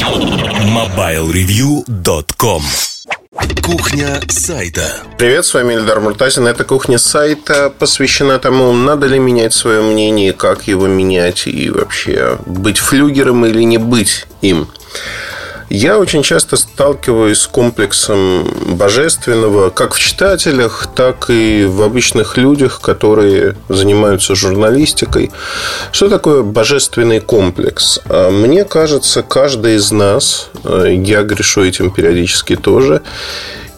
MobileReview.com Кухня сайта. Привет, с вами Эльдар Муртазин. Эта кухня сайта посвящена тому, надо ли менять свое мнение, как его менять и вообще быть флюгером или не быть им. Я очень часто сталкиваюсь с комплексом божественного как в читателях, так и в обычных людях, которые занимаются журналистикой. Что такое божественный комплекс? А, мне кажется, каждый из нас, а, я грешу этим периодически тоже,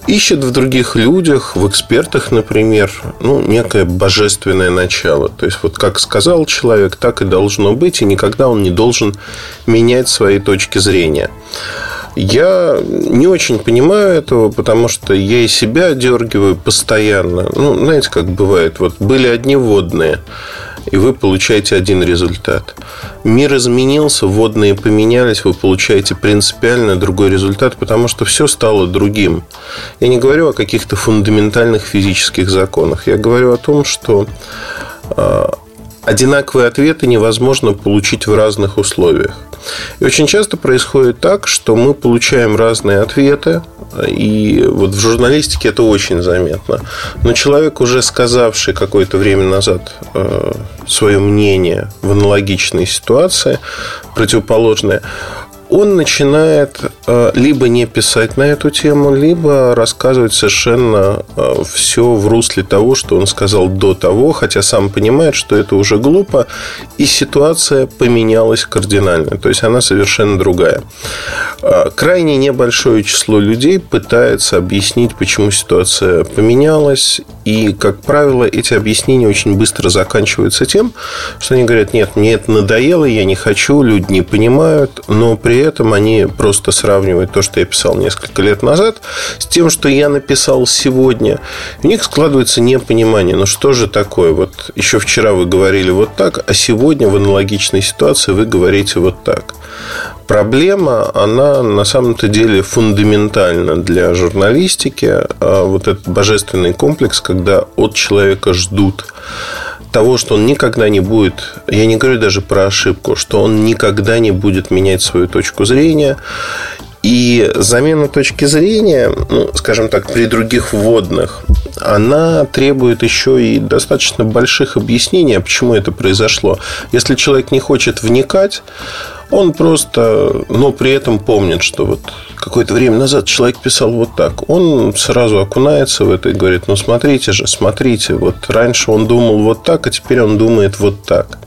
ищет в других людях, в экспертах, например, ну, некое божественное начало. То есть, вот как сказал человек, так и должно быть, и никогда он не должен менять свои точки зрения. Я не очень понимаю этого, потому что я и себя дергиваю постоянно. Ну, знаете, как бывает. Вот были одни водные, и вы получаете один результат. Мир изменился, водные поменялись, вы получаете принципиально другой результат, потому что все стало другим. Я не говорю о каких-то фундаментальных физических законах. Я говорю о том, что а, одинаковые ответы невозможно получить в разных условиях. И очень часто происходит так, что мы получаем разные ответы, и вот в журналистике это очень заметно. Но человек, уже сказавший какое-то время назад э, свое мнение в аналогичной ситуации, противоположное, он начинает э, либо не писать на эту тему, либо рассказывать совершенно э, все в русле того, что он сказал до того, хотя сам понимает, что это уже глупо, и ситуация поменялась кардинально, то есть она совершенно другая. Э, крайне небольшое число людей пытается объяснить, почему ситуация поменялась, и, как правило, эти объяснения очень быстро заканчиваются тем, что они говорят, нет, мне это надоело, я не хочу, люди не понимают, но при этом они просто сравнивают то, что я писал несколько лет назад, с тем, что я написал сегодня. У них складывается непонимание. Ну, что же такое? Вот еще вчера вы говорили вот так, а сегодня в аналогичной ситуации вы говорите вот так. Проблема, она на самом-то деле фундаментальна для журналистики. А вот этот божественный комплекс, когда от человека ждут того, что он никогда не будет, я не говорю даже про ошибку, что он никогда не будет менять свою точку зрения. И замена точки зрения, ну, скажем так, при других вводных, она требует еще и достаточно больших объяснений, почему это произошло. Если человек не хочет вникать, он просто, но при этом помнит, что вот какое-то время назад человек писал вот так. Он сразу окунается в это и говорит, ну смотрите же, смотрите, вот раньше он думал вот так, а теперь он думает вот так.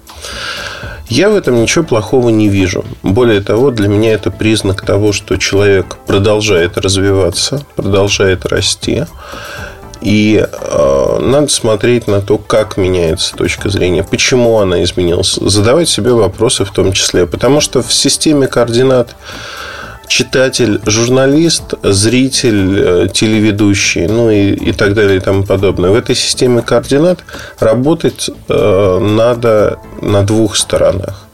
Я в этом ничего плохого не вижу. Более того, для меня это признак того, что человек продолжает развиваться, продолжает расти. И э, надо смотреть на то, как меняется точка зрения, почему она изменилась. Задавать себе вопросы в том числе. Потому что в системе координат читатель, журналист, зритель, э, телеведущий, ну и, и так далее и тому подобное. В этой системе координат работать э, надо на двух сторонах.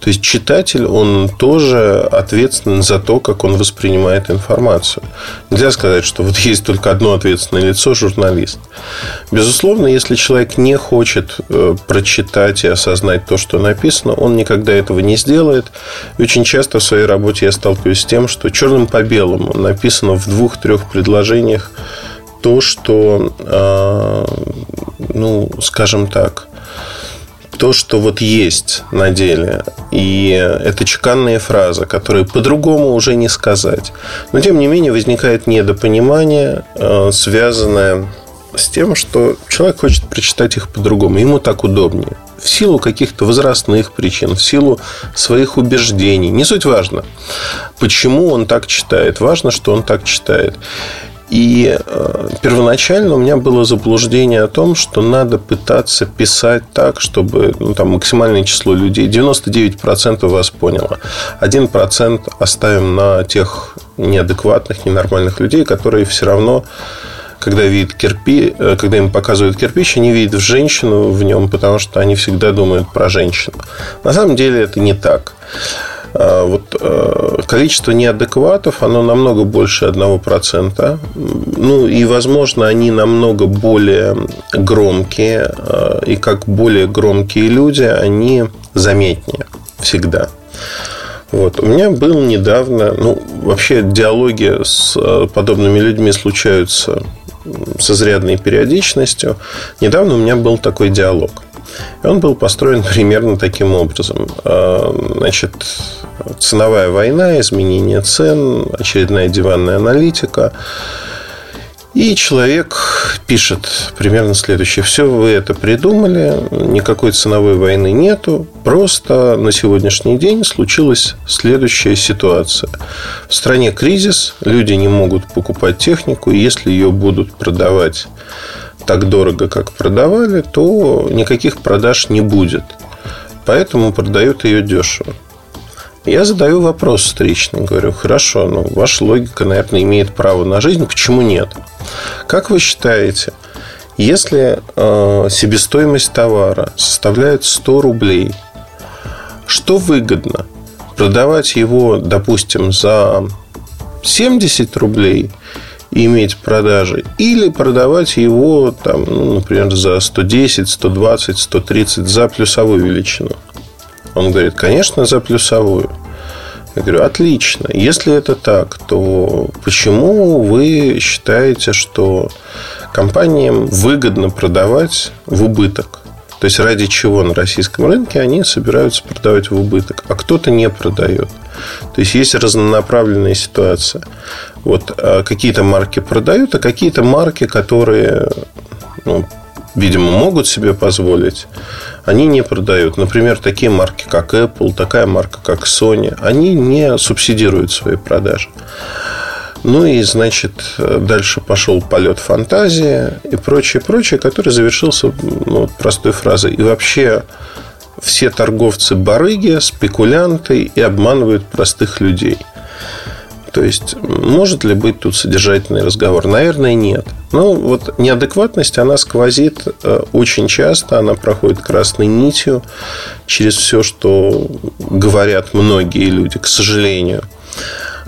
То есть читатель, он тоже ответственен за то, как он воспринимает информацию. Нельзя сказать, что вот есть только одно ответственное лицо – журналист. Безусловно, если человек не хочет э, прочитать и осознать то, что написано, он никогда этого не сделает. И очень часто в своей работе я сталкиваюсь с тем, что черным по белому написано в двух-трех предложениях то, что, э, ну, скажем так, то, что вот есть на деле. И это чеканные фразы, которые по-другому уже не сказать. Но, тем не менее, возникает недопонимание, э, связанное с тем, что человек хочет прочитать их по-другому. Ему так удобнее. В силу каких-то возрастных причин, в силу своих убеждений. Не суть важно, почему он так читает. Важно, что он так читает. И э, первоначально у меня было заблуждение о том, что надо пытаться писать так, чтобы ну, там, максимальное число людей, 99% вас поняло. 1% оставим на тех неадекватных, ненормальных людей, которые все равно когда видят кирпи, э, когда им показывают кирпич, они видят женщину в нем, потому что они всегда думают про женщину. На самом деле это не так. А, вот э, количество неадекватов, оно намного больше 1%. Ну, и, возможно, они намного более громкие. А, и как более громкие люди, они заметнее всегда. Вот. У меня был недавно, ну, вообще диалоги с э, подобными людьми случаются с изрядной периодичностью. Недавно у меня был такой диалог. И он был построен примерно таким образом. А, значит, ценовая война, изменение цен, очередная диванная аналитика. И человек пишет примерно следующее. Все вы это придумали, никакой ценовой войны нету. Просто на сегодняшний день случилась следующая ситуация. В стране кризис, люди не могут покупать технику. Если ее будут продавать так дорого, как продавали, то никаких продаж не будет. Поэтому продают ее дешево. Я задаю вопрос встречный, говорю, хорошо, ну, ваша логика, наверное, имеет право на жизнь, почему нет? Как вы считаете, если э, себестоимость товара составляет 100 рублей, что выгодно? Продавать его, допустим, за 70 рублей иметь продажи, или продавать его, там, ну, например, за 110, 120, 130 за плюсовую величину. Он говорит, конечно, за плюсовую. Я говорю, отлично. Если это так, то почему вы считаете, что компаниям выгодно продавать в убыток? То есть ради чего на российском рынке они собираются продавать в убыток, а кто-то не продает. То есть есть разнонаправленная ситуация. Вот а какие-то марки продают, а какие-то марки, которые ну, видимо, могут себе позволить, они не продают. Например, такие марки, как Apple, такая марка, как Sony, они не субсидируют свои продажи. Ну и, значит, дальше пошел полет фантазии и прочее, прочее, который завершился ну, простой фразой. И вообще все торговцы барыги, спекулянты и обманывают простых людей – то есть, может ли быть тут содержательный разговор? Наверное, нет. Ну, вот неадекватность, она сквозит э, очень часто, она проходит красной нитью через все, что говорят многие люди, к сожалению.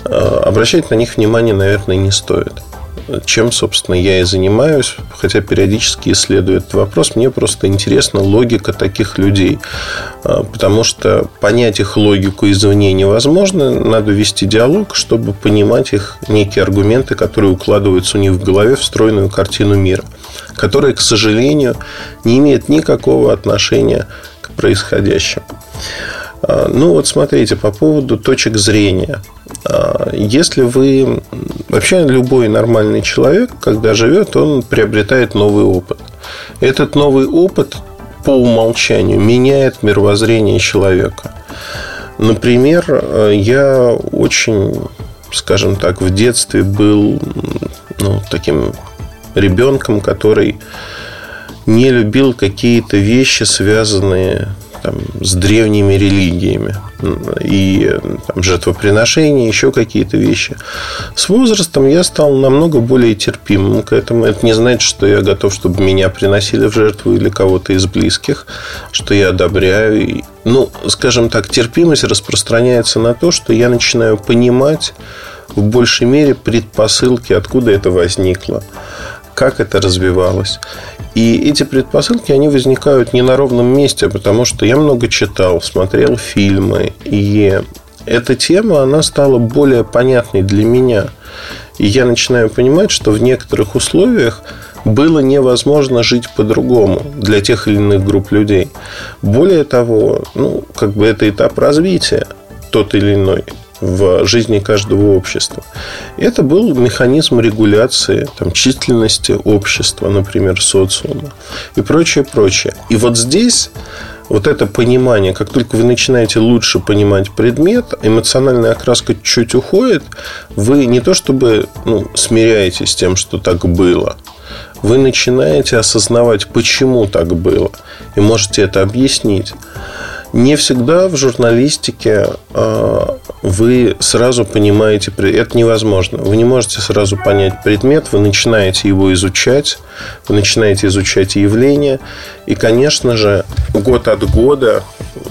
Э, обращать на них внимание, наверное, не стоит чем, собственно, я и занимаюсь, хотя периодически исследую этот вопрос. Мне просто интересна логика таких людей, а, потому что понять их логику извне невозможно. Надо вести диалог, чтобы понимать их некие аргументы, которые укладываются у них в голове в стройную картину мира, которая, к сожалению, не имеет никакого отношения к происходящему. А, ну, вот смотрите, по поводу точек зрения. А, если вы... Вообще, любой нормальный человек, когда живет, он приобретает новый опыт. Этот новый опыт по умолчанию меняет мировоззрение человека. Например, я очень, скажем так, в детстве был ну, таким ребенком, который не любил какие-то вещи, связанные там, с древними религиями и там, жертвоприношения, еще какие-то вещи. С возрастом я стал намного более терпимым к этому. Это не значит, что я готов, чтобы меня приносили в жертву или кого-то из близких, что я одобряю. Ну, скажем так, терпимость распространяется на то, что я начинаю понимать в большей мере предпосылки, откуда это возникло как это развивалось. И эти предпосылки, они возникают не на ровном месте, потому что я много читал, смотрел фильмы, и эта тема, она стала более понятной для меня. И я начинаю понимать, что в некоторых условиях было невозможно жить по-другому для тех или иных групп людей. Более того, ну, как бы это этап развития тот или иной в жизни каждого общества. Это был механизм регуляции там, численности общества, например, социума и прочее, прочее. И вот здесь вот это понимание, как только вы начинаете лучше понимать предмет, эмоциональная окраска чуть уходит, вы не то чтобы ну, смиряетесь с тем, что так было, вы начинаете осознавать, почему так было, и можете это объяснить. Не всегда в журналистике а, вы сразу понимаете, это невозможно. Вы не можете сразу понять предмет, вы начинаете его изучать, вы начинаете изучать явления, и, конечно же, год от года,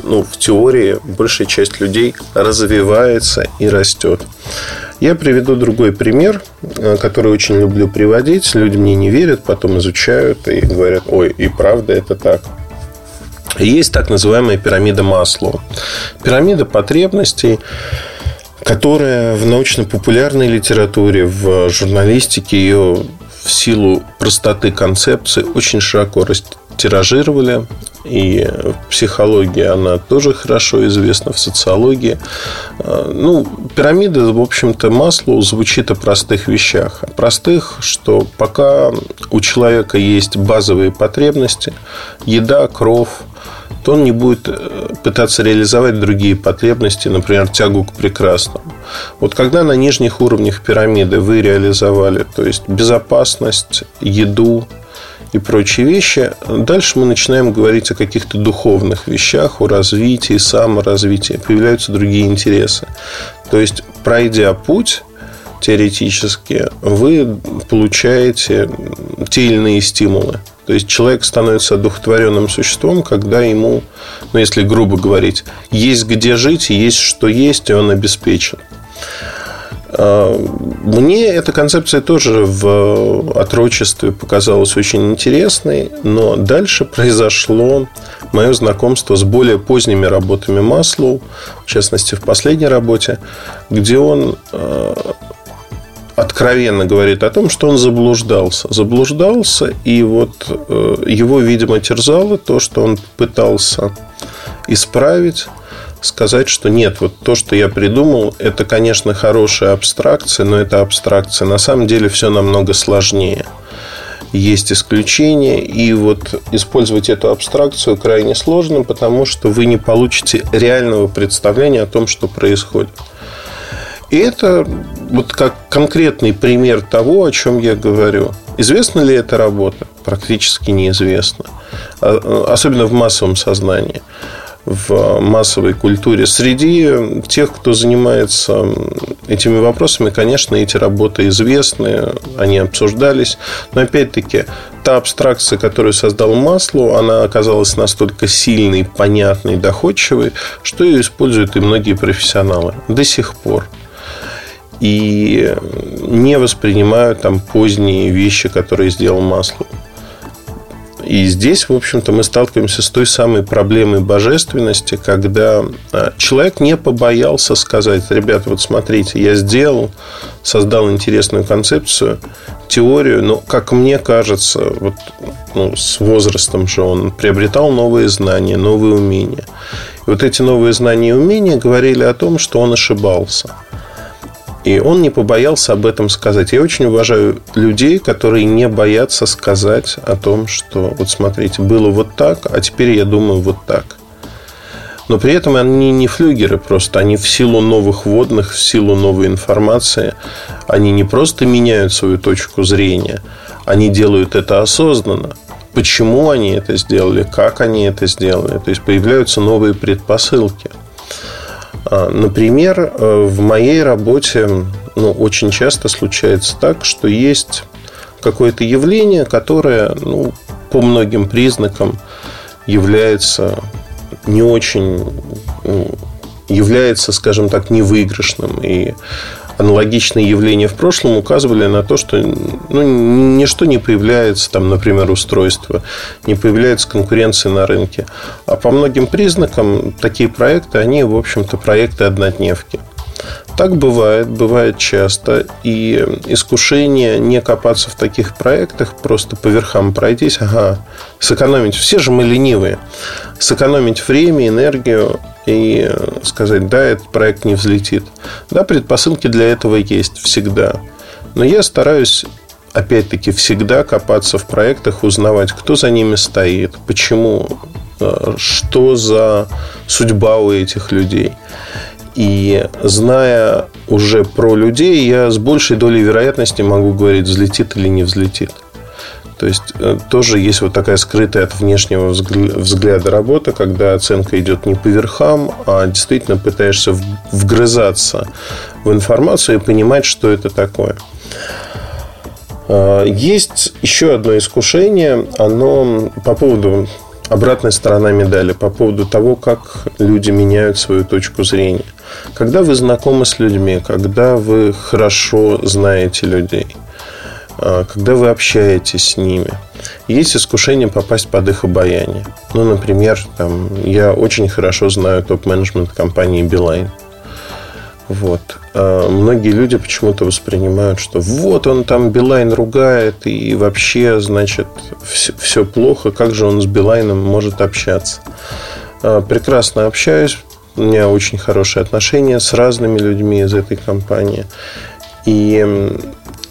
ну, в теории, большая часть людей развивается и растет. Я приведу другой пример, а, который очень люблю приводить. Люди мне не верят, потом изучают и говорят, ой, и правда это так. Есть так называемая пирамида Маслоу. Пирамида потребностей, которая в научно-популярной литературе, в журналистике ее в силу простоты концепции очень широко тиражировали. И в психологии она тоже хорошо известна, в социологии. А, ну, пирамида, в общем-то, масло звучит о простых вещах. О простых, что пока у человека есть базовые потребности, еда, кров, то он не будет э, пытаться реализовать другие потребности, например, тягу к прекрасному. Вот когда на нижних уровнях пирамиды вы реализовали, то есть безопасность, еду, и прочие вещи. Дальше мы начинаем говорить о каких-то духовных вещах, о развитии, саморазвитии. Появляются другие интересы. То есть, пройдя путь, теоретически, вы получаете те или иные стимулы. То есть человек становится одухотворенным существом, когда ему, ну если грубо говорить, есть где жить, есть что есть, и он обеспечен. А, мне эта концепция тоже в отрочестве показалась очень интересной, но дальше произошло мое знакомство с более поздними работами Маслоу, в частности, в последней работе, где он а, откровенно говорит о том, что он заблуждался. Заблуждался, и вот э, его, видимо, терзало то, что он пытался исправить сказать, что нет, вот то, что я придумал, это, конечно, хорошая абстракция, но это абстракция. На самом деле все намного сложнее. Есть исключения, и вот использовать эту абстракцию крайне сложно, потому что вы не получите реального представления о том, что происходит. И это вот как конкретный пример того, о чем я говорю. Известна ли эта работа? Практически неизвестно. А, особенно в массовом сознании в массовой культуре. Среди тех, кто занимается этими вопросами, конечно, эти работы известны, они обсуждались. Но опять-таки, та абстракция, которую создал Масло, она оказалась настолько сильной, понятной, доходчивой, что ее используют и многие профессионалы до сих пор и не воспринимают там поздние вещи, которые сделал Маслоу. И здесь, в общем-то, мы сталкиваемся с той самой проблемой божественности, когда а, человек не побоялся сказать, ребята, вот смотрите, я сделал, создал интересную концепцию, теорию, но, как мне кажется, вот, ну, с возрастом же он приобретал новые знания, новые умения. И вот эти новые знания и умения говорили о том, что он ошибался – и он не побоялся об этом сказать. Я очень уважаю людей, которые не боятся сказать о том, что вот смотрите, было вот так, а теперь я думаю вот так. Но при этом они не флюгеры просто, они в силу новых водных, в силу новой информации, они не просто меняют свою точку зрения, они делают это осознанно. Почему они это сделали, как они это сделали. То есть появляются новые предпосылки – например, э, в моей работе ну, очень часто случается так, что есть какое-то явление, которое ну, по многим признакам является не очень ну, является, скажем так, невыигрышным. И аналогичные явления в прошлом указывали на то, что ну, ничто не появляется, там, например, устройство, не появляется конкуренции на рынке. А по многим признакам такие проекты, они, в общем-то, проекты однодневки. Так бывает, бывает часто. И искушение не копаться в таких проектах, просто по верхам пройтись, ага, сэкономить. Все же мы ленивые. Сэкономить время, энергию и сказать, да, этот проект не взлетит. Да, предпосылки для этого есть всегда. Но я стараюсь опять-таки, всегда копаться в проектах, узнавать, кто за ними стоит, почему, э, что за судьба у этих людей. И зная уже про людей, я с большей долей вероятности могу говорить, взлетит или не взлетит. То есть э, тоже есть вот такая скрытая от внешнего взгляда работа, когда оценка идет не по верхам, а действительно пытаешься вгрызаться в информацию и понимать, что это такое. А, есть еще одно искушение, оно по поводу обратной стороны медали, по поводу того, как люди меняют свою точку зрения. Когда вы знакомы с людьми, когда вы хорошо знаете людей, а, когда вы общаетесь с ними, есть искушение попасть под их обаяние. Ну, например, там, я очень хорошо знаю топ-менеджмент компании Beeline. Вот. А многие люди почему-то воспринимают, что вот он там Билайн ругает, и вообще, значит, все, все плохо, как же он с Билайном может общаться. А, прекрасно общаюсь, у меня очень хорошие отношения с разными людьми из этой компании. И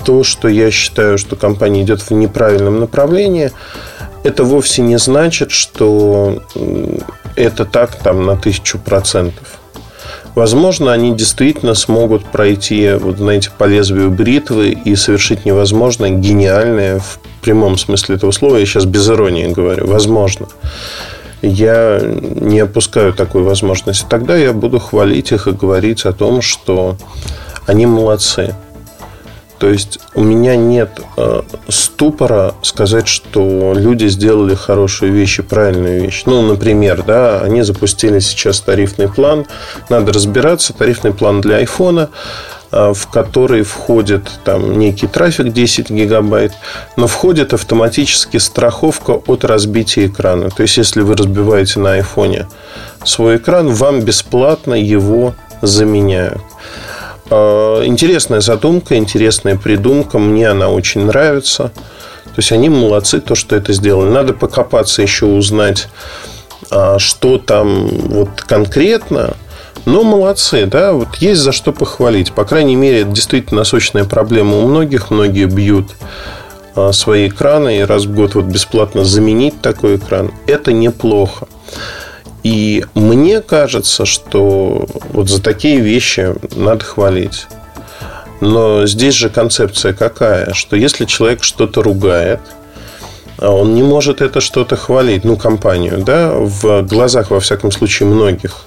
то, что я считаю, что компания идет в неправильном направлении, это вовсе не значит, что это так там на тысячу процентов. Возможно, они действительно смогут пройти, вот знаете, по лезвию бритвы и совершить невозможное, гениальное в прямом смысле этого слова. Я сейчас без иронии говорю. Возможно я не опускаю такой возможности. Тогда я буду хвалить их и говорить о том, что они молодцы. То есть у меня нет э, ступора сказать, что люди сделали хорошие вещи, правильные вещи. Ну, например, да, они запустили сейчас тарифный план. Надо разбираться. Тарифный план для айфона в который входит там некий трафик 10 гигабайт, но входит автоматически страховка от разбития экрана. То есть, если вы разбиваете на айфоне свой экран, вам бесплатно его заменяют. Э, интересная задумка, интересная придумка. Мне она очень нравится. То есть они молодцы, то, что это сделали. Надо покопаться еще узнать, а, что там вот конкретно. Но молодцы, да, вот есть за что похвалить. По крайней мере, это действительно насущная проблема у многих. Многие бьют а, свои экраны, и раз в год вот бесплатно заменить такой экран, это неплохо. И мне кажется, что вот за такие вещи надо хвалить. Но здесь же концепция какая? Что если человек что-то ругает, а он не может это что-то хвалить, ну, компанию, да, в глазах, во всяком случае, многих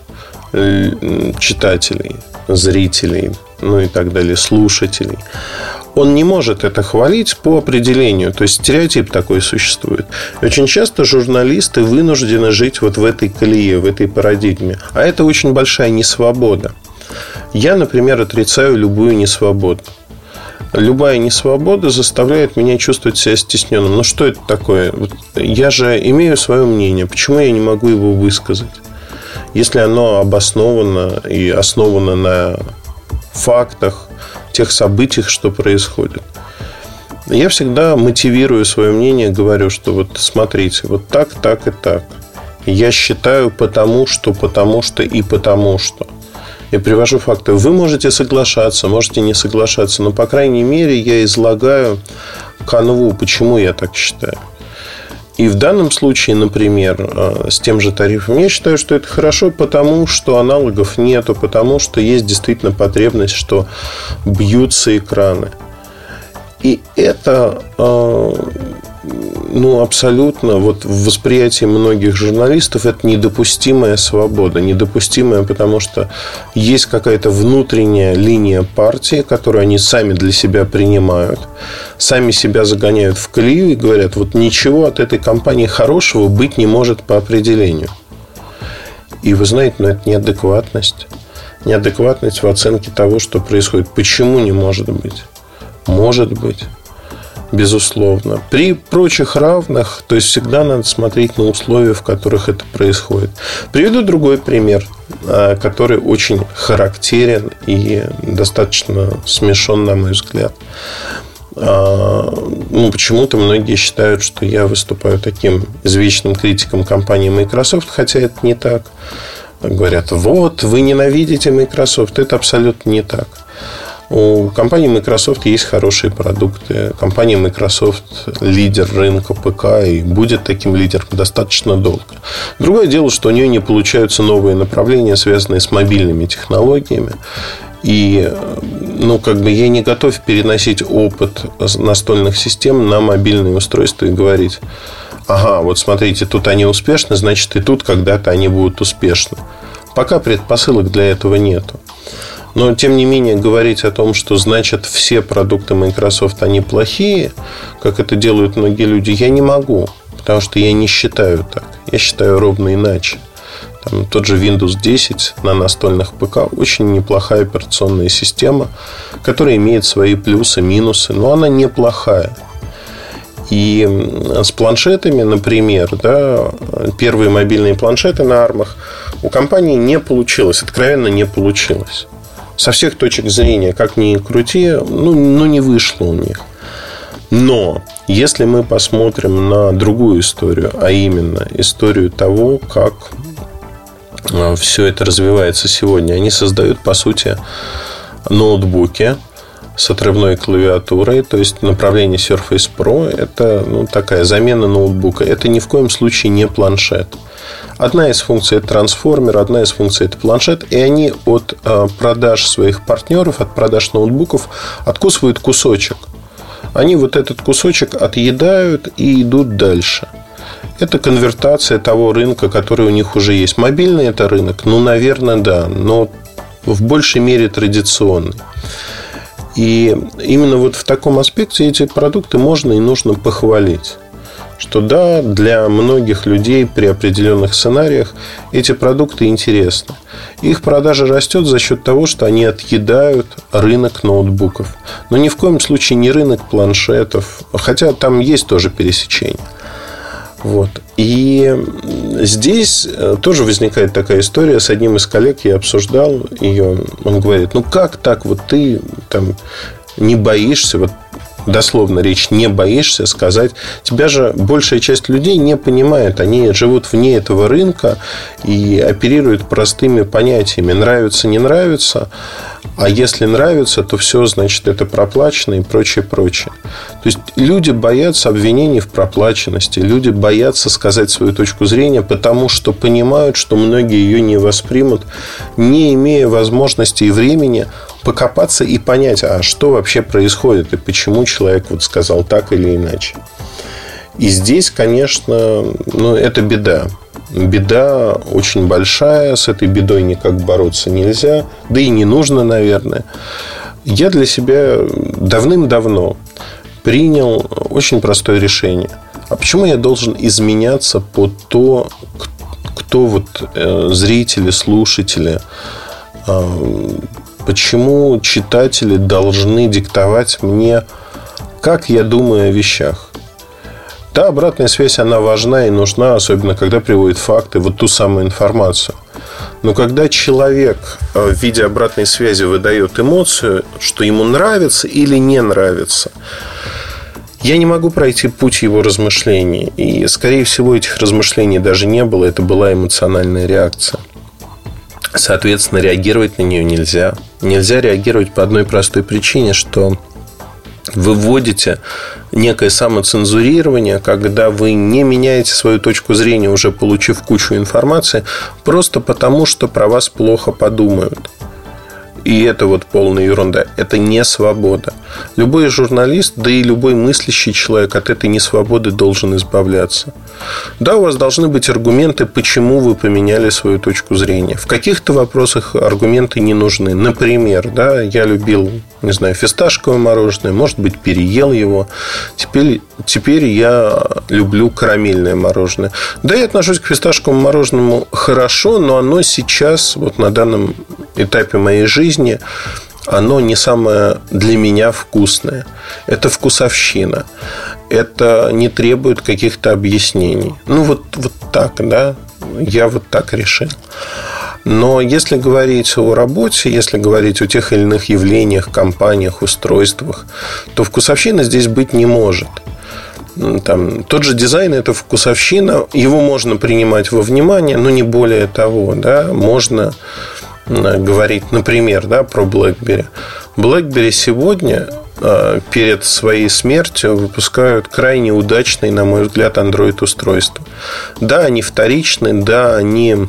читателей, зрителей, ну и так далее, слушателей. Он не может это хвалить по определению. То есть стереотип такой существует. Очень часто журналисты вынуждены жить вот в этой колее, в этой парадигме. А это очень большая несвобода. Я, например, отрицаю любую несвободу. Любая несвобода заставляет меня чувствовать себя стесненным. Ну, что это такое? Я же имею свое мнение. Почему я не могу его высказать? Если оно обосновано и основано на фактах, тех событиях, что происходит. Я всегда мотивирую свое мнение, говорю, что вот смотрите, вот так, так и так. Я считаю потому что, потому что и потому что. Я привожу факты. Вы можете соглашаться, можете не соглашаться, но, по крайней мере, я излагаю канву, почему я так считаю. И в данном случае, например, э, с тем же тарифом, я считаю, что это хорошо, потому что аналогов нету, потому что есть действительно потребность, что бьются экраны. И это э, ну, абсолютно, вот в восприятии многих журналистов это недопустимая свобода. Недопустимая, потому что есть какая-то внутренняя линия партии, которую они сами для себя принимают, сами себя загоняют в колею и говорят, вот ничего от этой компании хорошего быть не может по определению. И вы знаете, ну, это неадекватность. Неадекватность в оценке того, что происходит. Почему не может быть? Может быть безусловно. При прочих равных, то есть всегда надо смотреть на условия, в которых это происходит. Приведу другой пример, а, который очень характерен и достаточно смешон, на мой взгляд. А, ну, почему-то многие считают, что я выступаю таким извечным критиком компании Microsoft, хотя это не так. Говорят, вот, вы ненавидите Microsoft. Это абсолютно не так. У компании Microsoft есть хорошие продукты. Компания Microsoft лидер рынка ПК и будет таким лидером достаточно долго. Другое дело, что у нее не получаются новые направления, связанные с мобильными технологиями. И, ну, как бы я не готов переносить опыт настольных систем на мобильные устройства и говорить, ага, вот смотрите, тут они успешны, значит, и тут когда-то они будут успешны. Пока предпосылок для этого нету. Но, тем не менее, говорить о том, что значит все продукты Microsoft, они плохие, как это делают многие люди, я не могу. Потому что я не считаю так. Я считаю ровно иначе. там, тот же Windows 10 на настольных ПК очень неплохая операционная система, которая имеет свои плюсы, минусы, но она неплохая. И с планшетами, например, да, первые мобильные планшеты на армах у компании не получилось, откровенно не получилось. Со всех точек зрения, как ни крути, ну, ну не вышло у них. Но если мы посмотрим на другую историю, а именно историю того, как а, все это развивается сегодня, они создают, по сути, ноутбуки, с отрывной клавиатурой, то есть направление Surface Pro – это ну, такая замена ноутбука. Это ни в коем случае не планшет. Одна из функций – это трансформер, одна из функций – это планшет, и они от э, продаж своих партнеров, от продаж ноутбуков откусывают кусочек. Они вот этот кусочек отъедают и идут дальше. Это конвертация того рынка, который у них уже есть. Мобильный это рынок? Ну, наверное, да, но в большей мере традиционный. И именно вот в таком аспекте эти продукты можно и нужно похвалить. Что да, для многих людей при определенных сценариях эти продукты интересны. Их продажа растет за счет того, что они отъедают рынок ноутбуков. Но ни в коем случае не рынок планшетов, хотя там есть тоже пересечение. Вот. И здесь э, тоже возникает такая история. С одним из коллег я обсуждал ее. Он говорит, ну как так, вот ты там не боишься, вот дословно речь, не боишься сказать. Тебя же большая часть людей не понимает. Они живут вне этого рынка и оперируют простыми понятиями. Нравится, не нравится. А если нравится, то все, значит, это проплачено и прочее, прочее. То есть люди боятся обвинений в проплаченности, люди боятся сказать свою точку зрения, потому что понимают, что многие ее не воспримут, не имея возможности и времени покопаться и понять, а что вообще происходит и почему человек вот сказал так или иначе. И здесь, конечно, ну, это беда. Беда очень большая, с этой бедой никак бороться нельзя, да и не нужно, наверное. Я для себя давным-давно принял очень простое решение. А почему я должен изменяться по то, кто вот э, зрители, слушатели, э, почему читатели должны диктовать мне, как я думаю о вещах. Да, обратная связь, она важна и нужна, особенно когда приводит факты, вот ту самую информацию. Но когда человек э, в виде обратной связи выдает эмоцию, что ему нравится или не нравится, я не могу пройти путь его размышлений. И, скорее всего, этих размышлений даже не было. Это была эмоциональная реакция. Соответственно, реагировать на нее нельзя. Нельзя реагировать по одной простой причине, что вы вводите некое самоцензурирование, когда вы не меняете свою точку зрения, уже получив кучу информации, просто потому, что про вас плохо подумают. И это вот полная ерунда. Это не свобода. Любой журналист, да и любой мыслящий человек от этой несвободы должен избавляться. Да, у вас должны быть аргументы, почему вы поменяли свою точку зрения. В каких-то вопросах аргументы не нужны. Например, да, я любил, не знаю, фисташковое мороженое, может быть, переел его. Теперь, теперь я люблю карамельное мороженое. Да, я отношусь к фисташковому мороженому хорошо, но оно сейчас, вот на данном этапе моей жизни оно не самое для меня вкусное. Это вкусовщина. Это не требует каких-то объяснений. Ну, вот, вот так, да. Я вот так решил. Но если говорить о работе, если говорить о тех или иных явлениях, компаниях, устройствах, то вкусовщина здесь быть не может. Там, тот же дизайн – это вкусовщина. Его можно принимать во внимание, но не более того. Да? Можно говорить, например, да, про BlackBerry. BlackBerry сегодня э, перед своей смертью выпускают крайне удачные, на мой взгляд, Android-устройства. Да, они вторичны, да, они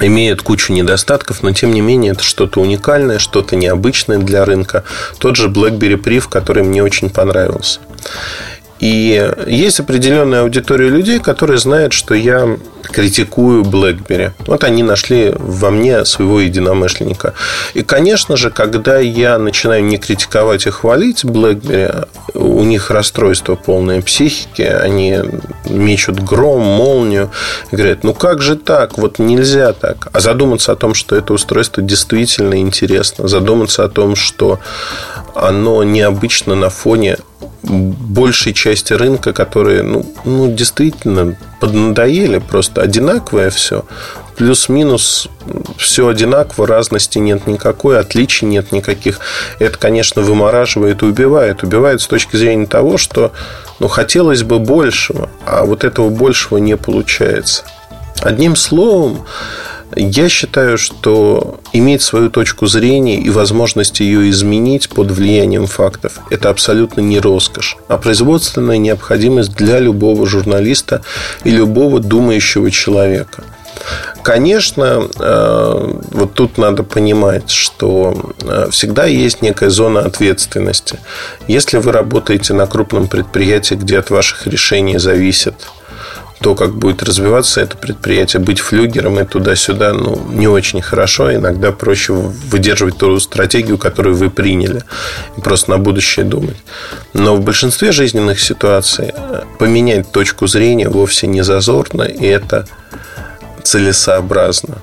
имеют кучу недостатков, но тем не менее это что-то уникальное, что-то необычное для рынка. Тот же BlackBerry Priv, который мне очень понравился. И есть определенная аудитория людей, которые знают, что я критикую BlackBerry. Вот они нашли во мне своего единомышленника. И, конечно же, когда я начинаю не критиковать и хвалить BlackBerry, у них расстройство полной психики, они мечут гром, молнию, и говорят, ну как же так, вот нельзя так. А задуматься о том, что это устройство действительно интересно, задуматься о том, что оно необычно на фоне большей части рынка, которые, ну, ну действительно поднадоели, просто одинаковое все. Плюс-минус все одинаково, разности нет никакой, отличий нет никаких. Это, конечно, вымораживает и убивает. Убивает с точки зрения того, что ну, хотелось бы большего, а вот этого большего не получается. Одним словом, я считаю, что иметь свою точку зрения и возможность ее изменить под влиянием фактов – это абсолютно не роскошь, а производственная необходимость для любого журналиста и любого думающего человека. Конечно, э, вот тут надо понимать, что э, всегда есть некая зона ответственности. Если вы работаете на крупном предприятии, где от ваших решений зависит то, как будет развиваться это предприятие, быть флюгером и туда-сюда, ну, не очень хорошо. Иногда проще выдерживать ту стратегию, которую вы приняли, и просто на будущее думать. Но в большинстве жизненных ситуаций э, поменять точку зрения вовсе не зазорно, и это целесообразно.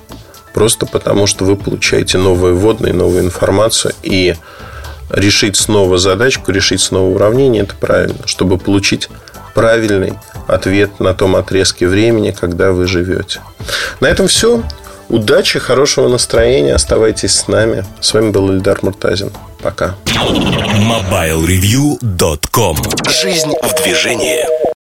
Просто потому, что вы получаете новые вводные, новую информацию, и решить снова задачку, решить снова уравнение – это правильно, чтобы получить правильный ответ на том отрезке времени, когда вы живете. На этом все. Удачи, хорошего настроения. Оставайтесь с нами. С вами был Ильдар Муртазин. Пока. MobileReview.com Жизнь в движении.